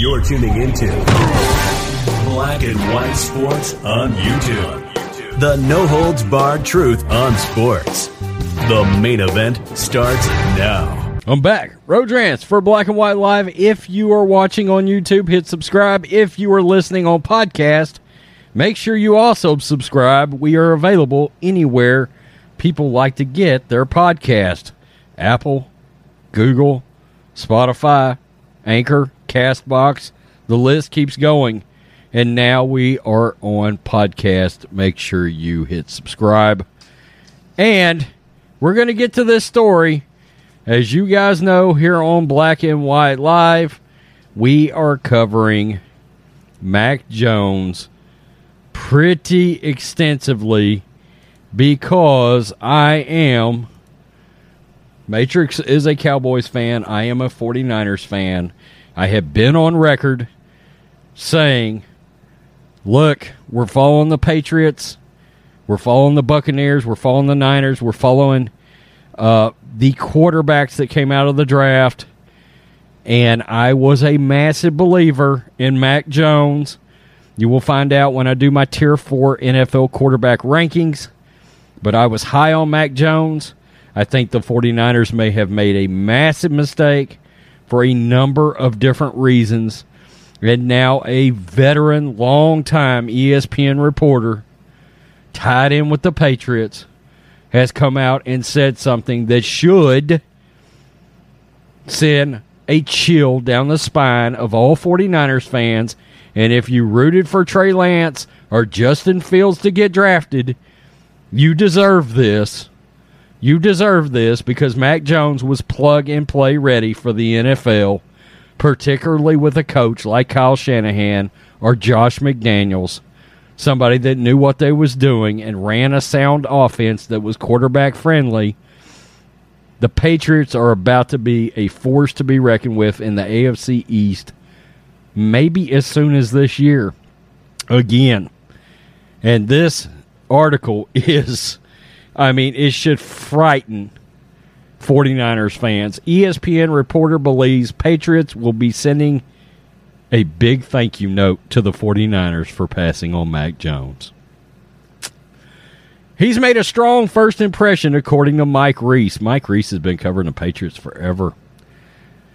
You're tuning into Black and White Sports on YouTube. The no holds barred truth on sports. The main event starts now. I'm back. Rodrans for Black and White Live. If you are watching on YouTube, hit subscribe. If you are listening on podcast, make sure you also subscribe. We are available anywhere people like to get their podcast. Apple, Google, Spotify, Anchor, Castbox. The list keeps going. And now we are on podcast. Make sure you hit subscribe. And we're going to get to this story. As you guys know, here on Black and White Live, we are covering Mac Jones pretty extensively because I am Matrix is a Cowboys fan. I am a 49ers fan. I have been on record saying, look, we're following the Patriots. We're following the Buccaneers. We're following the Niners. We're following uh, the quarterbacks that came out of the draft. And I was a massive believer in Mac Jones. You will find out when I do my tier four NFL quarterback rankings. But I was high on Mac Jones. I think the 49ers may have made a massive mistake for a number of different reasons. And now a veteran, long-time ESPN reporter tied in with the Patriots has come out and said something that should send a chill down the spine of all 49ers fans. And if you rooted for Trey Lance or Justin Fields to get drafted, you deserve this. You deserve this because Mac Jones was plug and play ready for the NFL, particularly with a coach like Kyle Shanahan or Josh McDaniels, somebody that knew what they was doing and ran a sound offense that was quarterback friendly. The Patriots are about to be a force to be reckoned with in the AFC East, maybe as soon as this year. Again. And this article is I mean, it should frighten 49ers fans. ESPN reporter believes Patriots will be sending a big thank you note to the 49ers for passing on Mac Jones. He's made a strong first impression, according to Mike Reiss. Mike Reiss has been covering the Patriots forever.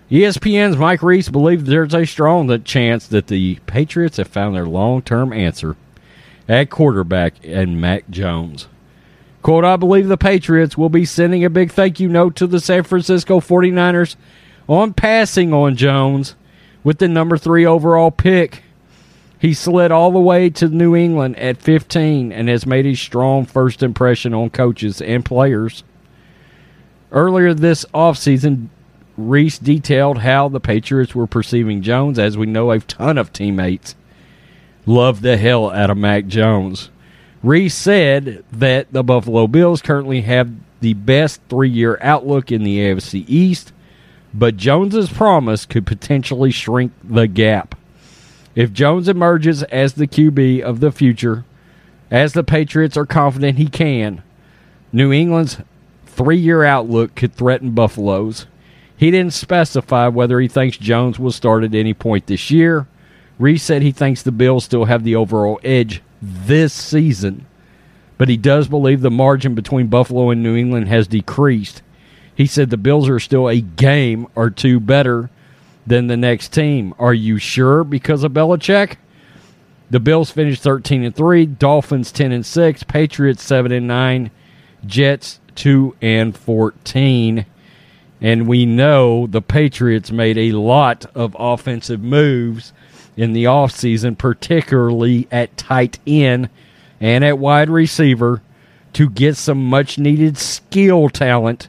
ESPN's Mike Reiss believes there's a strong chance that the Patriots have found their long term answer at quarterback and Mac Jones. Quote, I believe the Patriots will be sending a big thank you note to the San Francisco 49ers on passing on Jones with the number three overall pick. He slid all the way to New England at 15 and has made a strong first impression on coaches and players. Earlier this offseason, Reiss detailed how the Patriots were perceiving Jones. As we know, a ton of teammates love the hell out of Mac Jones. Reiss said that the Buffalo Bills currently have the best three year outlook in the AFC East, but Jones's promise could potentially shrink the gap. If Jones emerges as the QB of the future, as the Patriots are confident he can, New England's three year outlook could threaten Buffalo's. He didn't specify whether he thinks Jones will start at any point this year. Reiss said he thinks the Bills still have the overall edge this season, but he does believe the margin between Buffalo and New England has decreased. He said the Bills are still a game or two better than the next team. Are you sure because of Belichick? The Bills finished 13 and 3, Dolphins 10 and 6, Patriots 7 and 9, Jets 2 and 14. And we know the Patriots made a lot of offensive moves in the offseason, particularly at tight end and at wide receiver, to get some much needed skill talent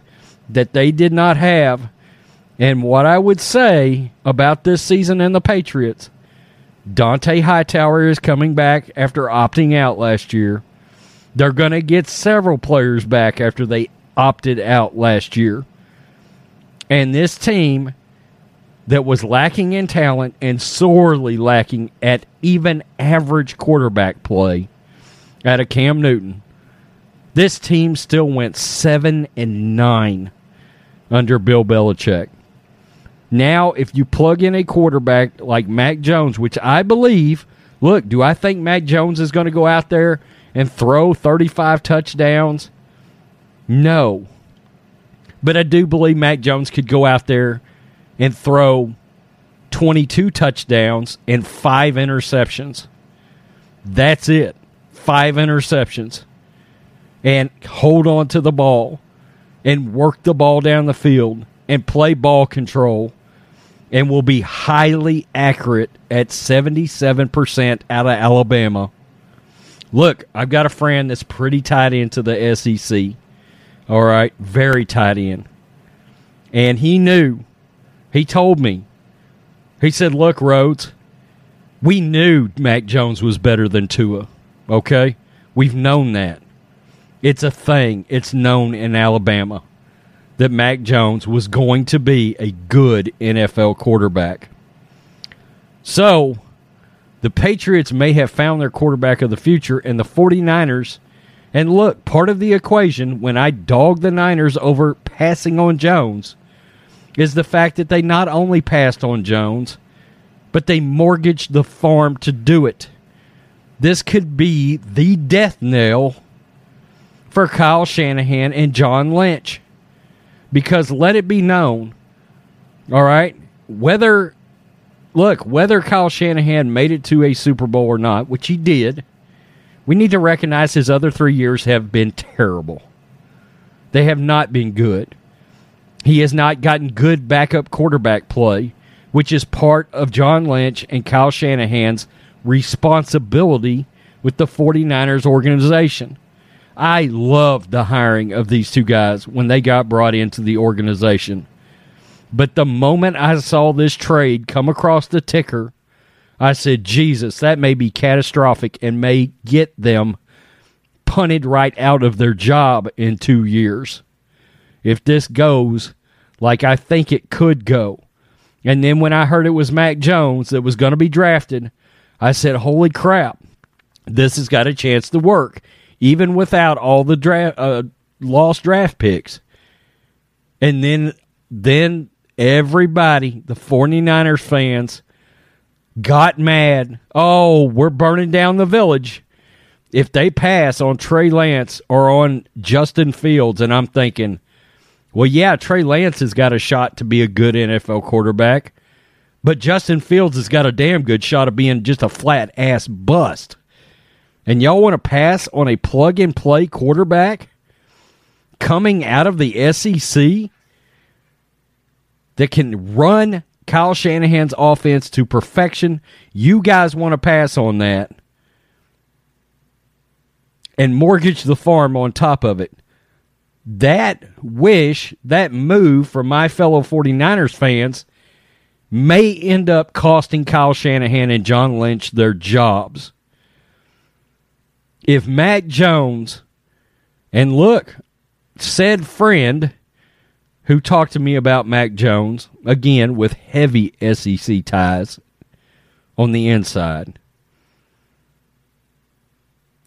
that they did not have. And what I would say about this season and the Patriots, Dont'a Hightower is coming back after opting out last year. They're going to get several players back after they opted out last year. And this team that was lacking in talent and sorely lacking at even average quarterback play out of Cam Newton. This team still went 7 and 9 under Bill Belichick. Now, if you plug in a quarterback like Mac Jones, which I believe, look, do I think Mac Jones is going to go out there and throw 35 touchdowns? No. But I do believe Mac Jones could go out there and throw 22 touchdowns and five interceptions. That's it. Five interceptions. And hold on to the ball and work the ball down the field and play ball control and will be highly accurate at 77% out of Alabama. Look, I've got a friend that's pretty tied into the SEC. All right, very tied in. And he knew, he told me, he said, Look, Rhodes, we knew Mac Jones was better than Tua. Okay? We've known that. It's a thing, it's known in Alabama that Mac Jones was going to be a good NFL quarterback. So, the Patriots may have found their quarterback of the future, and the 49ers. And look, part of the equation when I dog the Niners over passing on Jones is the fact that they not only passed on Jones, but they mortgaged the farm to do it. This could be the death knell for Kyle Shanahan and John Lynch because let it be known, all right, whether look, whether Kyle Shanahan made it to a Super Bowl or not, which he did, we need to recognize his other 3 years have been terrible. They have not been good. He has not gotten good backup quarterback play, which is part of John Lynch and Kyle Shanahan's responsibility with the 49ers organization. I loved the hiring of these two guys when they got brought into the organization. But the moment I saw this trade come across the ticker, I said, Jesus, that may be catastrophic and may get them punted right out of their job in two years. If this goes like I think it could go. And then when I heard it was Mac Jones that was going to be drafted, I said, Holy crap, this has got a chance to work even without all the draft uh, lost draft picks. And then then everybody, the 49ers fans got mad. Oh, we're burning down the village. If they pass on Trey Lance or on Justin Fields and I'm thinking, well, yeah, Trey Lance has got a shot to be a good NFL quarterback, but Justin Fields has got a damn good shot of being just a flat ass bust and y'all want to pass on a plug and play quarterback coming out of the SEC that can run Kyle Shanahan's offense to perfection, you guys want to pass on that and mortgage the farm on top of it. That wish, that move from my fellow 49ers fans may end up costing Kyle Shanahan and John Lynch their jobs. If Mac Jones, and look, said friend who talked to me about Mac Jones, again with heavy SEC ties on the inside,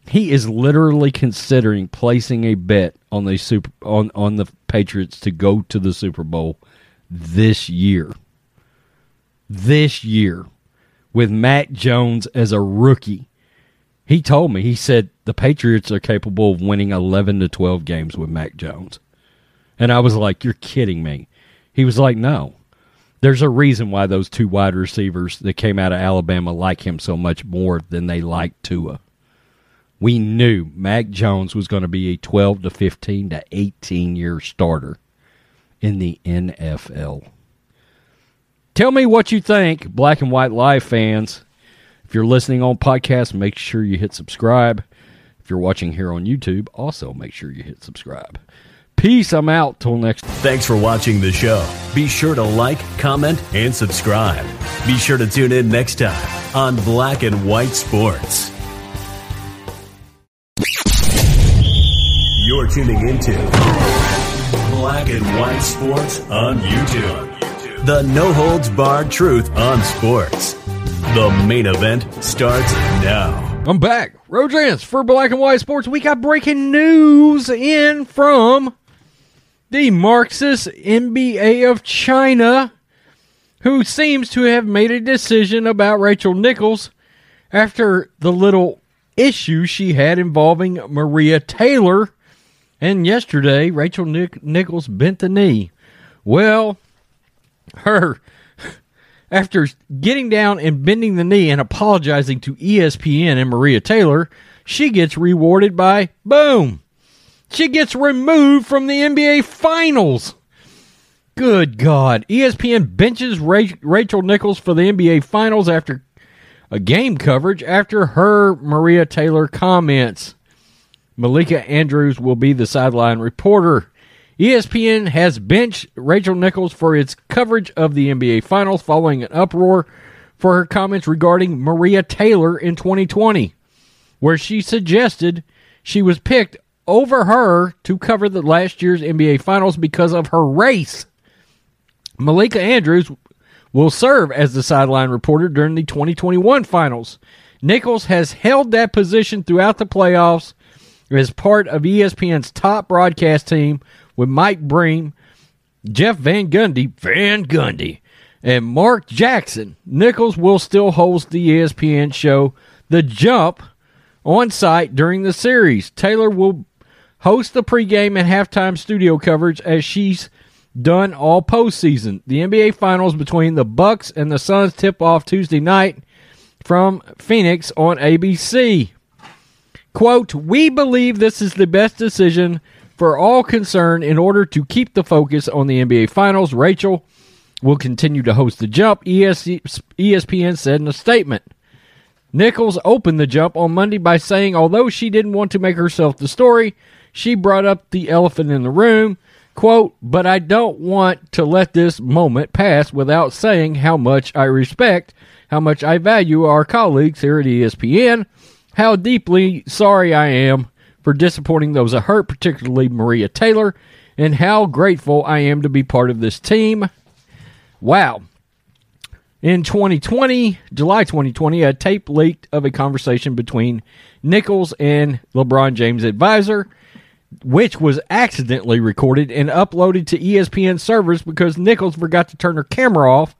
he is literally considering placing a bet on the super on, on the Patriots to go to the Super Bowl this year. This year with Mac Jones as a rookie he told me, he said the Patriots are capable of winning 11 to 12 games with Mac Jones. And I was like, you're kidding me. He was like, no. There's a reason why those two wide receivers that came out of Alabama like him so much more than they like Tua. We knew Mac Jones was going to be a 12 to 15 to 18 year starter in the NFL. Tell me what you think, Black and White Live fans. If you're listening on podcast, make sure you hit subscribe. If you're watching here on YouTube, also make sure you hit subscribe. Peace. I'm out. Till next. Thanks for watching the show. Be sure to like, comment, and subscribe. Be sure to tune in next time on Black and White Sports. Tuning into Black and White Sports on YouTube. The no holds barred truth on sports. The main event starts now. I'm back. Rodrance for Black and White Sports. We got breaking news in from the Marxist NBA of China. who seems to have made a decision about Rachel Nichols after the little issue she had involving Maria Taylor. And yesterday, Rachel Nick- Nichols bent the knee. Well, her after getting down and bending the knee and apologizing to ESPN and Maria Taylor, she gets rewarded by boom. She gets removed from the NBA Finals. Good God. ESPN benches Ra- Rachel Nichols for the NBA Finals after a game coverage after her Maria Taylor comments. Malika Andrews will be the sideline reporter. ESPN has benched Rachel Nichols for its coverage of the NBA Finals following an uproar for her comments regarding Maria Taylor in 2020, where she suggested she was picked over her to cover the last year's NBA Finals because of her race. Malika Andrews will serve as the sideline reporter during the 2021 finals. Nichols has held that position throughout the playoffs as part of ESPN's top broadcast team with Mike Breen, Jeff Van Gundy, Van Gundy, and Mark Jackson. Nichols will still host the ESPN show The Jump on site during the series. Taylor will host the pregame and halftime studio coverage as she's done all postseason. The NBA Finals between the Bucks and the Suns tip off Tuesday night from Phoenix on ABC. Quote, We believe this is the best decision for all concerned in order to keep the focus on the NBA Finals. Rachel will continue to host the jump, ESPN said in a statement. Nichols opened the jump on Monday by saying, although she didn't want to make herself the story, she brought up the elephant in the room. Quote, but I don't want to let this moment pass without saying how much I respect, how much I value our colleagues here at ESPN, how deeply sorry I am for disappointing those I hurt, particularly Maria Taylor, and how grateful I am to be part of this team. Wow. In 2020, July 2020, a tape leaked of a conversation between Nichols and LeBron James' advisor, which was accidentally recorded and uploaded to ESPN servers because Nichols forgot to turn her camera off.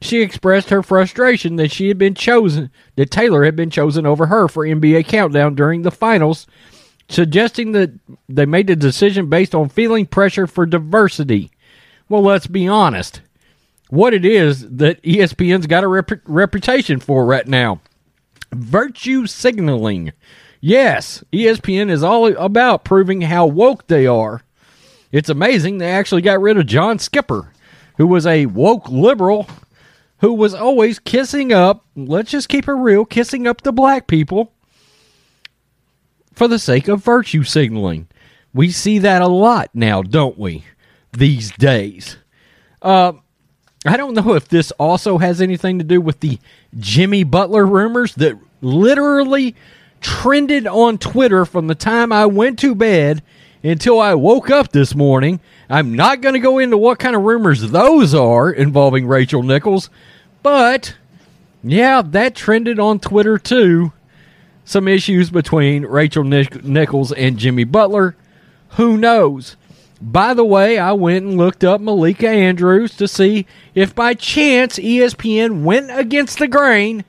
She expressed her frustration that she had been chosen, that Taylor had been chosen over her for NBA Countdown during the finals, suggesting that they made the decision based on feeling pressure for diversity. Well, let's be honest. What it is that ESPN's got a rep- reputation for right now virtue signaling. Yes, ESPN is all about proving how woke they are. It's amazing they actually got rid of John Skipper, who was a woke liberal who was always kissing up, let's just keep it real, kissing up the black people for the sake of virtue signaling. We see that a lot now, don't we? These days. Uh, I don't know if this also has anything to do with the Jimmy Butler rumors that literally trended on Twitter from the time I went to bed until I woke up this morning. I'm not going to go into what kind of rumors those are involving Rachel Nichols, but yeah, that trended on Twitter too. Some issues between Rachel Nich- Nichols and Jimmy Butler. Who knows? By the way, I went and looked up Malika Andrews to see if by chance ESPN went against the grain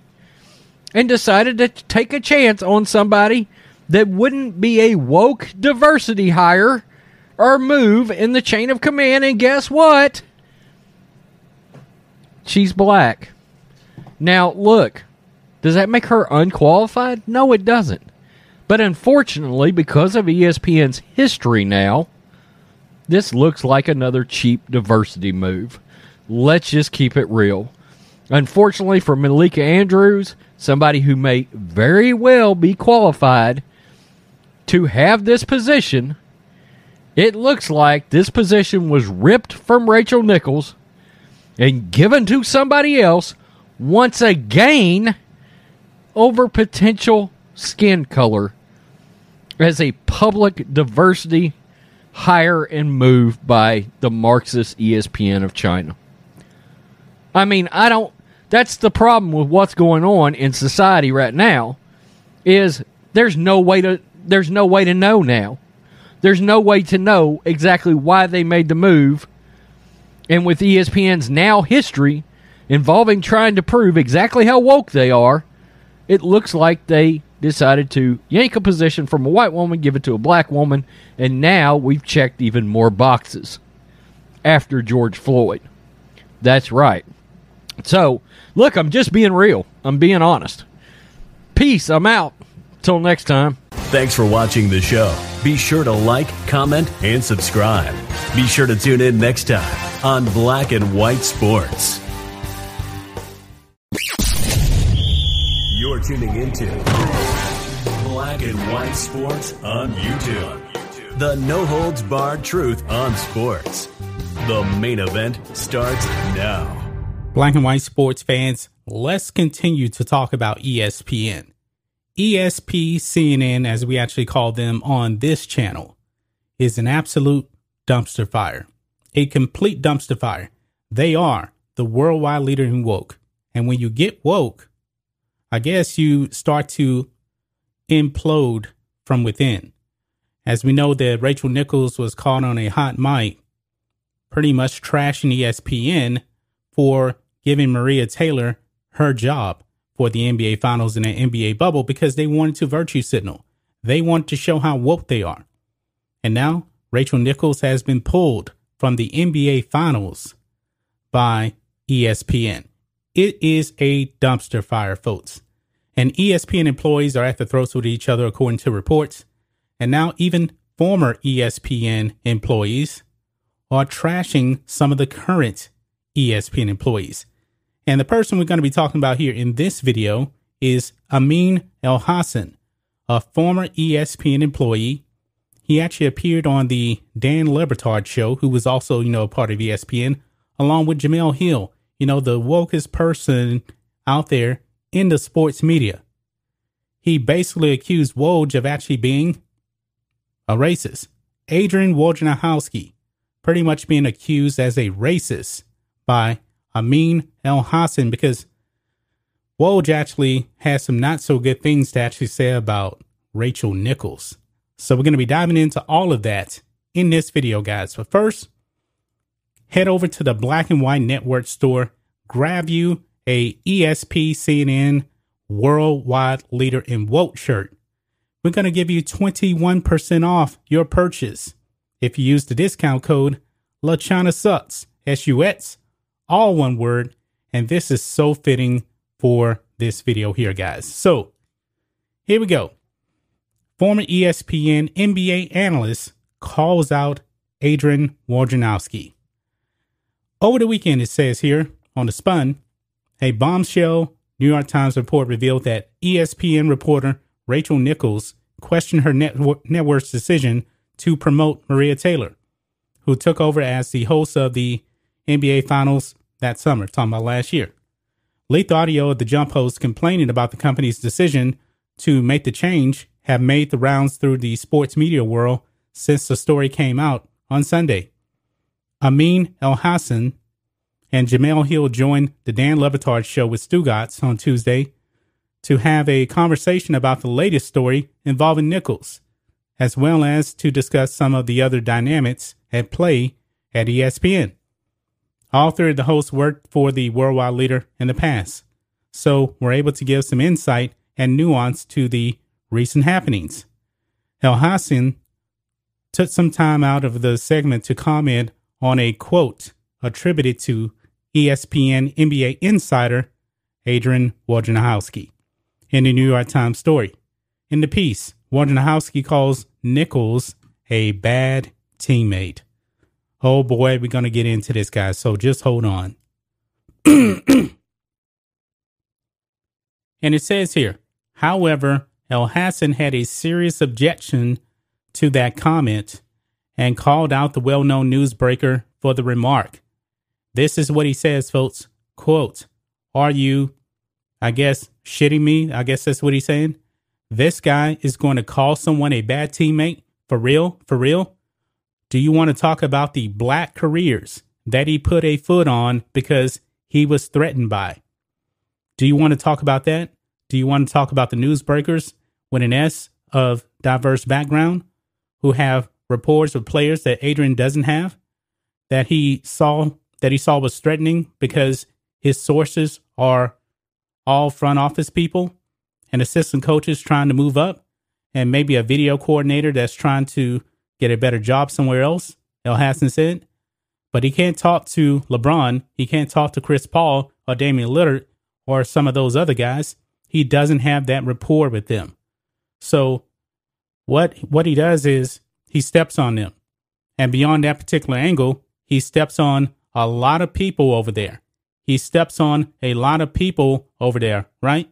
and decided to take a chance on somebody that wouldn't be a woke diversity hire or move in the chain of command. And guess what? She's black. Now, look, does that make her unqualified? No, it doesn't. But unfortunately, because of ESPN's history now, this looks like another cheap diversity move. Let's just keep it real. Unfortunately for Malika Andrews, somebody who may very well be qualified to have this position, it looks like this position was ripped from Rachel Nichols and given to somebody else once again over potential skin color as a public diversity hire and move by the Marxist ESPN of China. I mean, I don't that's the problem with what's going on in society right now is there's no way to there's no way to know now. There's no way to know exactly why they made the move. And with ESPN's now history, involving trying to prove exactly how woke they are, it looks like they decided to yank a position from a white woman, give it to a black woman, and now we've checked even more boxes after George Floyd. That's right. So, look, I'm just being real. I'm being honest. Peace. I'm out. Till next time. Thanks for watching the show. Be sure to like, comment, and subscribe. Be sure to tune in next time on Black and White Sports. You're tuning into Black and White Sports on YouTube. The no holds barred truth on sports. The main event starts now. Black and white sports fans, let's continue to talk about ESPN. ESP CNN, as we actually call them on this channel, is an absolute dumpster fire, a complete dumpster fire. They are the worldwide leader in woke. And when you get woke, I guess you start to implode from within. As we know that Rachel Nichols was caught on a hot mic, pretty much trashing ESPN for giving Maria Taylor her job for the NBA Finals in an NBA bubble because they wanted to virtue signal. They wanted to show how woke they are. And now Rachel Nichols has been pulled from the NBA Finals by ESPN. It is a dumpster fire, folks. And ESPN employees are at the throats with each other, according to reports. And now, even former ESPN employees are trashing some of the current ESPN employees. And the person we're going to be talking about here in this video is Amin Elhassan, a former ESPN employee. He actually appeared on the Dan Le Batard show, who was also, you know, a part of ESPN, along with Jemele Hill, you know, the wokest person out there in the sports media. He basically accused Woj of actually being a racist. Adrian Wojnarowski pretty much being accused as a racist by Amin Elhassan because Woj actually has some not so good things to actually say about Rachel Nichols. So we're going to be diving into all of that in this video, guys. But first, head over to the Black and White Network store, grab you a ESP CNN Worldwide Leader in Woke shirt. We're going to give you 21% off your purchase if you use the discount code LaChana Sucks, S-U-X, all one word. And this is so fitting for this video here, guys. So here we go. Former ESPN NBA analyst calls out Adrian Wojnarowski. Over the weekend, it says here on the Spun, a bombshell New York Times report revealed that ESPN reporter Rachel Nichols questioned her network, network's decision to promote Maria Taylor, who took over as the host of the NBA Finals that summer, talking about last year. Leaked audio of the jump host complaining about the company's decision to make the change have made the rounds through the sports media world since the story came out on Sunday. Amin Elhassan and Jemele Hill joined the Dan Le Batard show with Stugotz on Tuesday to have a conversation about the latest story involving Nichols, as well as to discuss some of the other dynamics at play at ESPN. All three of the hosts worked for the worldwide leader in the past, so we're able to give some insight and nuance to the recent happenings. Elhassan took some time out of the segment to comment on a quote attributed to ESPN NBA insider Adrian Wojnarowski in the New York Times story. In the piece, Wojnarowski calls Nichols a bad teammate. Oh boy, we're going to get into this, guys. So just hold on. and it says here, however, Elhassan had a serious objection to that comment and called out the well known newsbreaker for the remark. This is what he says, folks. Quote, Are you, I guess, shitting me? I guess that's what he's saying. This guy is going to call someone a bad teammate? For real? For real? Do you want to talk about the black careers that he put a foot on because he was threatened by? Do you want to talk about that? Do you want to talk about the newsbreakers with an S of diverse background who have reports of players that Adrian doesn't have that he saw that he saw was threatening because his sources are all front office people and assistant coaches trying to move up, and maybe a video coordinator that's trying to get a better job somewhere else, Elhassan said. But he can't talk to LeBron. He can't talk to Chris Paul or Damian Lillard or some of those other guys. He doesn't have that rapport with them. So what what he does is he steps on them. And beyond that particular angle, he steps on a lot of people over there. He steps on a lot of people over there, right?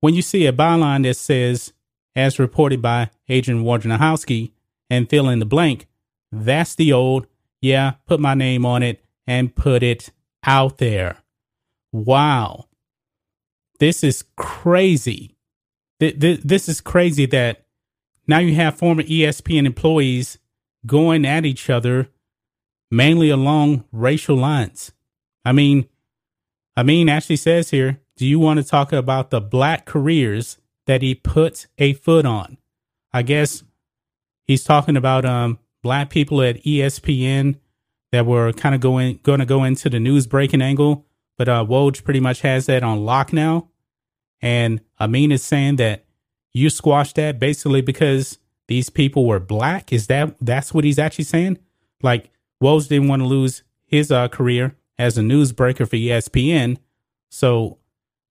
When you see a byline that says, as reported by Adrian Wojnarowski, and fill in the blank, that's the old, yeah, put my name on it and put it out there. Wow. This is crazy. This is crazy that now you have former ESPN employees going at each other mainly along racial lines. I mean, I mean, actually says here, do you want to talk about the black careers that he puts a foot on? I guess he's talking about um black people at ESPN that were kind of going going to go into the news breaking angle, but uh Woj pretty much has that on lock now. And Amin is saying that you squashed that basically because these people were black. Is that that's what he's actually saying? Like Woj didn't want to lose his uh, career as a newsbreaker for ESPN, so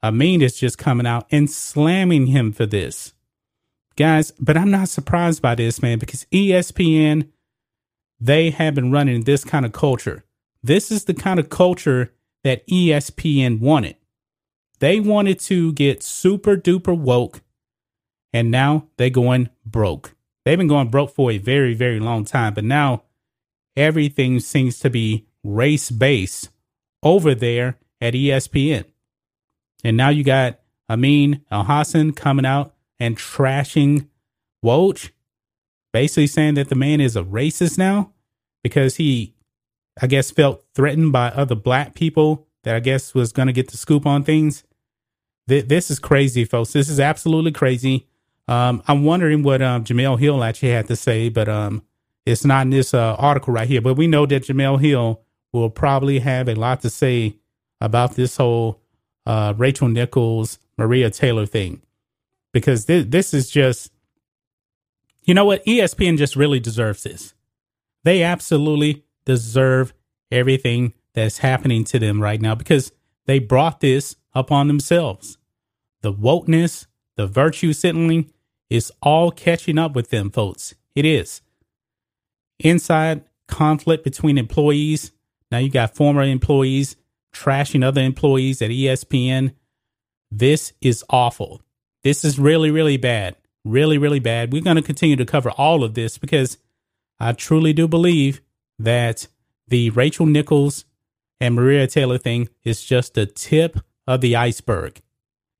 Amin is just coming out and slamming him for this, guys. But I'm not surprised by this, man, because ESPN they have been running this kind of culture. This is the kind of culture that ESPN wanted. They wanted to get super duper woke, and now they're going broke. They've been going broke for a very, very long time, but now everything seems to be race based over there at ESPN. And now you got Amin Al Hassan coming out and trashing Woj, basically saying that the man is a racist now because he, I guess, felt threatened by other black people that I guess was going to get the scoop on things. This is crazy, folks. This is absolutely crazy. Um, I'm wondering what um, Jemele Hill actually had to say, but um, it's not in this uh, article right here. But we know that Jemele Hill will probably have a lot to say about this whole uh, Rachel Nichols, Maria Taylor thing, because th- this is just, you know what? ESPN just really deserves this. They absolutely deserve everything that's happening to them right now because they brought this upon themselves. The wokeness, the virtue signaling, is all catching up with them, folks. It is. Inside conflict between employees. Now you got former employees trashing other employees at ESPN. This is awful. This is really, really bad. Really, really bad. We're going to continue to cover all of this because I truly do believe that the Rachel Nichols and Maria Taylor thing is just the tip of the iceberg.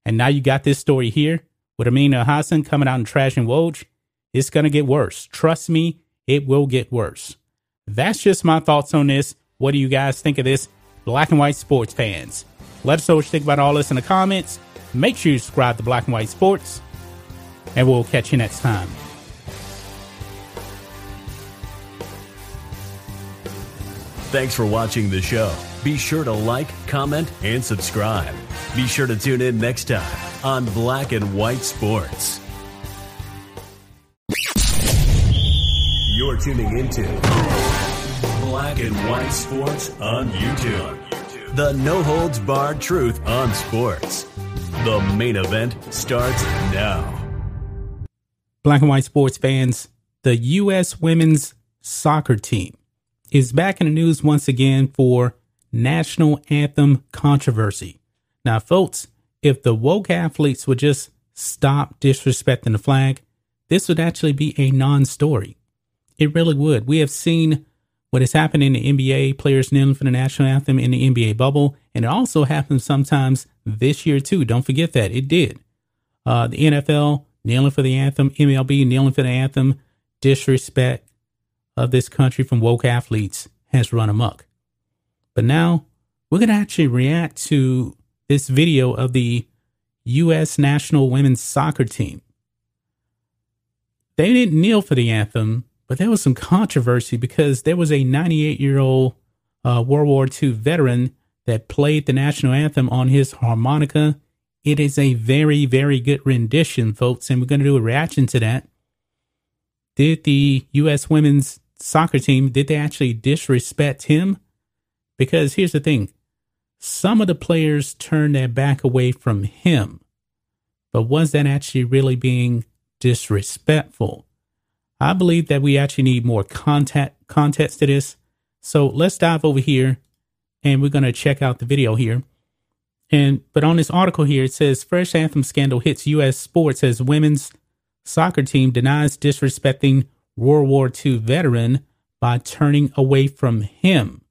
And now you got this story here with Amin Hassan coming out and trashing Woj, it's going to get worse. Trust me, it will get worse. That's just my thoughts on this. What do you guys think of this? Black and white sports fans. Let us know what you think about all this in the comments. Make sure you subscribe to Black and White Sports, and we'll catch you next time. Thanks for watching the show. Be sure to like, comment, and subscribe. Be sure to tune in next time on Black and White Sports. You're tuning into Black and White Sports on YouTube. The no holds barred truth on sports. The main event starts now. Black and White Sports fans, the U.S. women's soccer team is back in the news once again for national anthem controversy. Now, folks, if the woke athletes would just stop disrespecting the flag, this would actually be a non story. It really would. We have seen what has happened in the NBA, players kneeling for the national anthem in the NBA bubble, and it also happens sometimes this year too. Don't forget that it did. Uh, the NFL kneeling for the anthem, MLB kneeling for the anthem, disrespect of this country from woke athletes has run amok. But now we're going to actually react to this video of the U.S. national women's soccer team. They didn't kneel for the anthem, but there was some controversy because there was a 98 year old uh, World War II veteran that played the national anthem on his harmonica. It is a very, very good rendition, folks, and we're going to do a reaction to that. Did the U.S. women's soccer team, did they actually disrespect him? Because here's the thing. Some of the players turned their back away from him. But was that actually really being disrespectful? I believe that we actually need more contact, context to this. So let's dive over here and we're going to check out the video here. And but on this article here, it says Fresh Anthem scandal hits U.S. sports as women's soccer team denies disrespecting World War II veteran by turning away from him.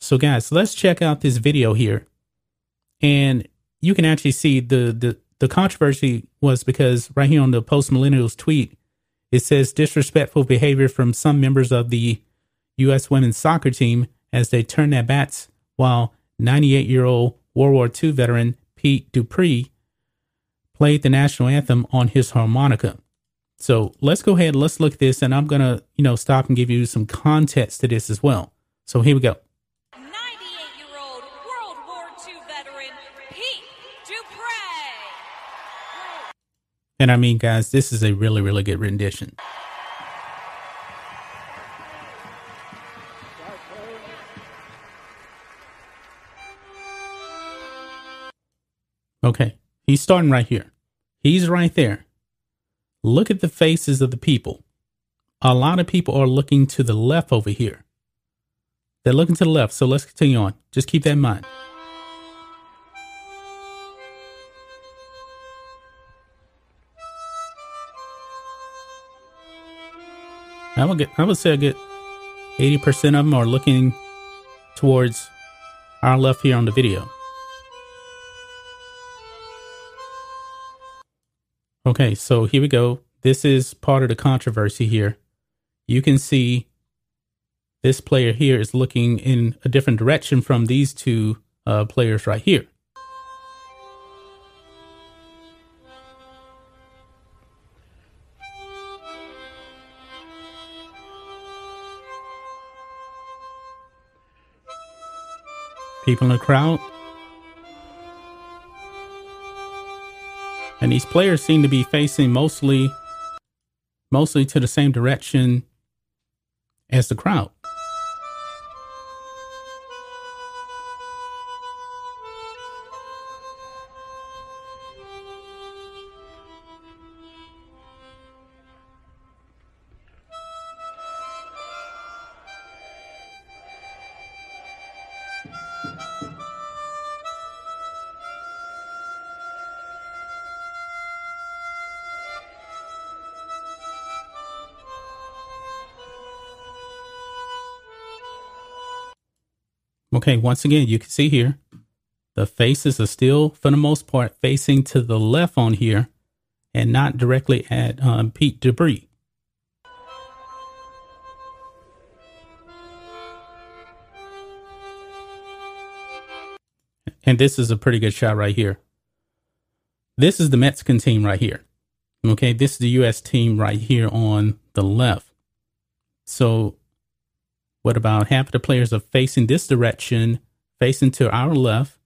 So, guys, let's check out this video here, and you can actually see the the the controversy was because right here on the post millennials tweet, it says disrespectful behavior from some members of the U.S. women's soccer team as they turned their bats while 98 year old World War II veteran Pete Dupree played the national anthem on his harmonica. So let's go ahead, let's look at this, and I'm going to, you know, stop and give you some context to this as well. So here we go. 98 year old World War II veteran Pete Dupre. And I mean, guys, this is a really, really good rendition. Okay, he's starting right here. He's right there. Look at the faces of the people. A lot of people are looking to the left over here. They're looking to the left, so let's continue on. Just keep that in mind. I would get, I would say I get 80% of them are looking towards our left here on the video. Okay, so here we go. This is part of the controversy here. You can see this player here is looking in a different direction from these two uh, players right here. People in the crowd And these players seem to be facing mostly mostly to the same direction as the crowd. Okay, once again, you can see here, the faces are still, for the most part, facing to the left on here and not directly at um, Pete Dupree. And this is a pretty good shot right here. This is the Mexican team right here. Okay, this is the U.S. team right here on the left. So what about half of the players are facing this direction, facing to our left,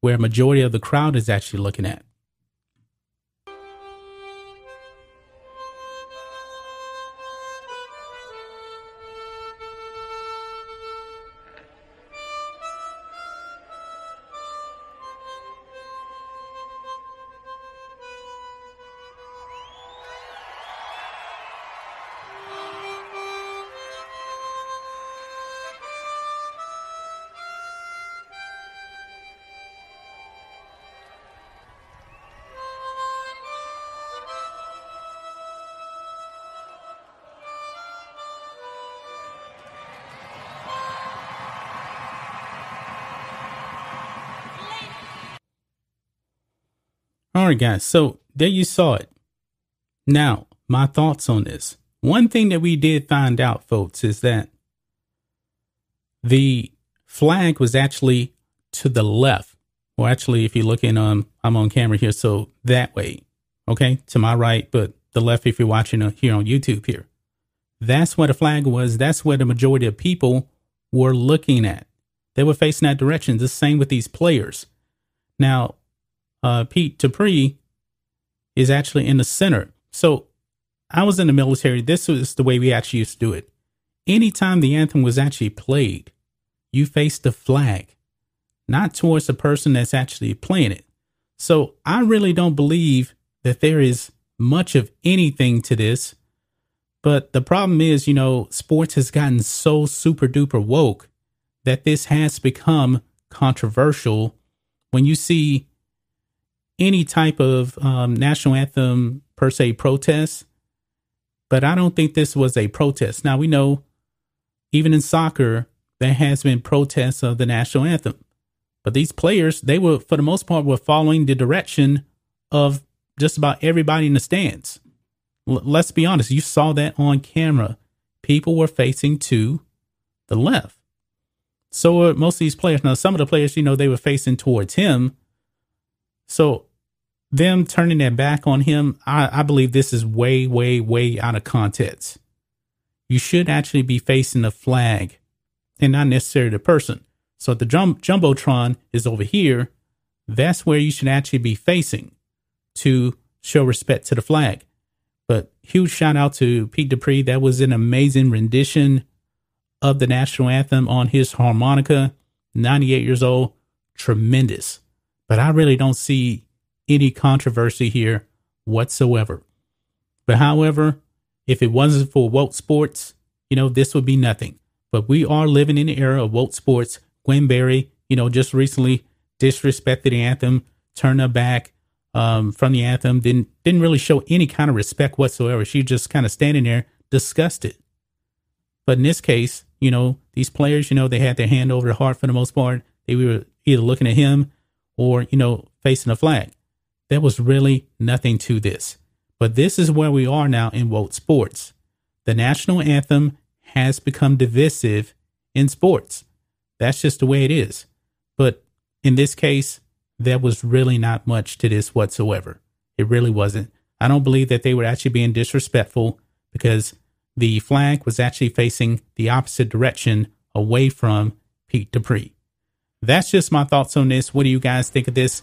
where a majority of the crowd is actually looking at? All right, guys. So there you saw it. Now, my thoughts on this. One thing that we did find out, folks, is that the flag was actually to the left. Well, actually, if you're looking, um, I'm on camera here, so that way, okay, to my right, but the left if you're watching uh, here on YouTube here. That's where the flag was. That's where the majority of people were looking at. they were facing that direction. The same with these players. Now, uh, Pete DuPré is actually in the center. So I was in the military. This was the way we actually used to do it. Anytime the anthem was actually played, you faced the flag, not towards the person that's actually playing it. So I really don't believe that there is much of anything to this. But the problem is, you know, sports has gotten so super duper woke that this has become controversial when you see any type of um, national anthem per se protest. But I don't think this was a protest. Now we know, even in soccer, there has been protests of the national anthem. But these players, they were, for the most part, were following the direction of just about everybody in the stands. L- let's be honest, you saw that on camera. People were facing to the left. So were most of these players. Now, some of the players, you know, they were facing towards him. So them turning their back on him, I, I believe this is way, way, way out of context. You should actually be facing the flag and not necessarily the person. So if the jum- jumbotron is over here. That's where you should actually be facing to show respect to the flag. But huge shout out to Pete DuPré. That was an amazing rendition of the national anthem on his harmonica. 98 years old, tremendous. But I really don't see any controversy here whatsoever. But however, if it wasn't for woke sports, you know, this would be nothing. But we are living in the era of woke sports Gwen Berry, you know, just recently disrespected the anthem, turned her back um, from the anthem, didn't didn't really show any kind of respect whatsoever. She just kind of standing there disgusted. But in this case, you know, these players, you know, they had their hand over the heart for the most part. They were either looking at him or, you know, facing a flag. There was really nothing to this. But this is where we are now in woke sports. The national anthem has become divisive in sports. That's just the way it is. But in this case, there was really not much to this whatsoever. It really wasn't. I don't believe that they were actually being disrespectful because the flag was actually facing the opposite direction away from Pete DuPré. That's just my thoughts on this. What do you guys think of this,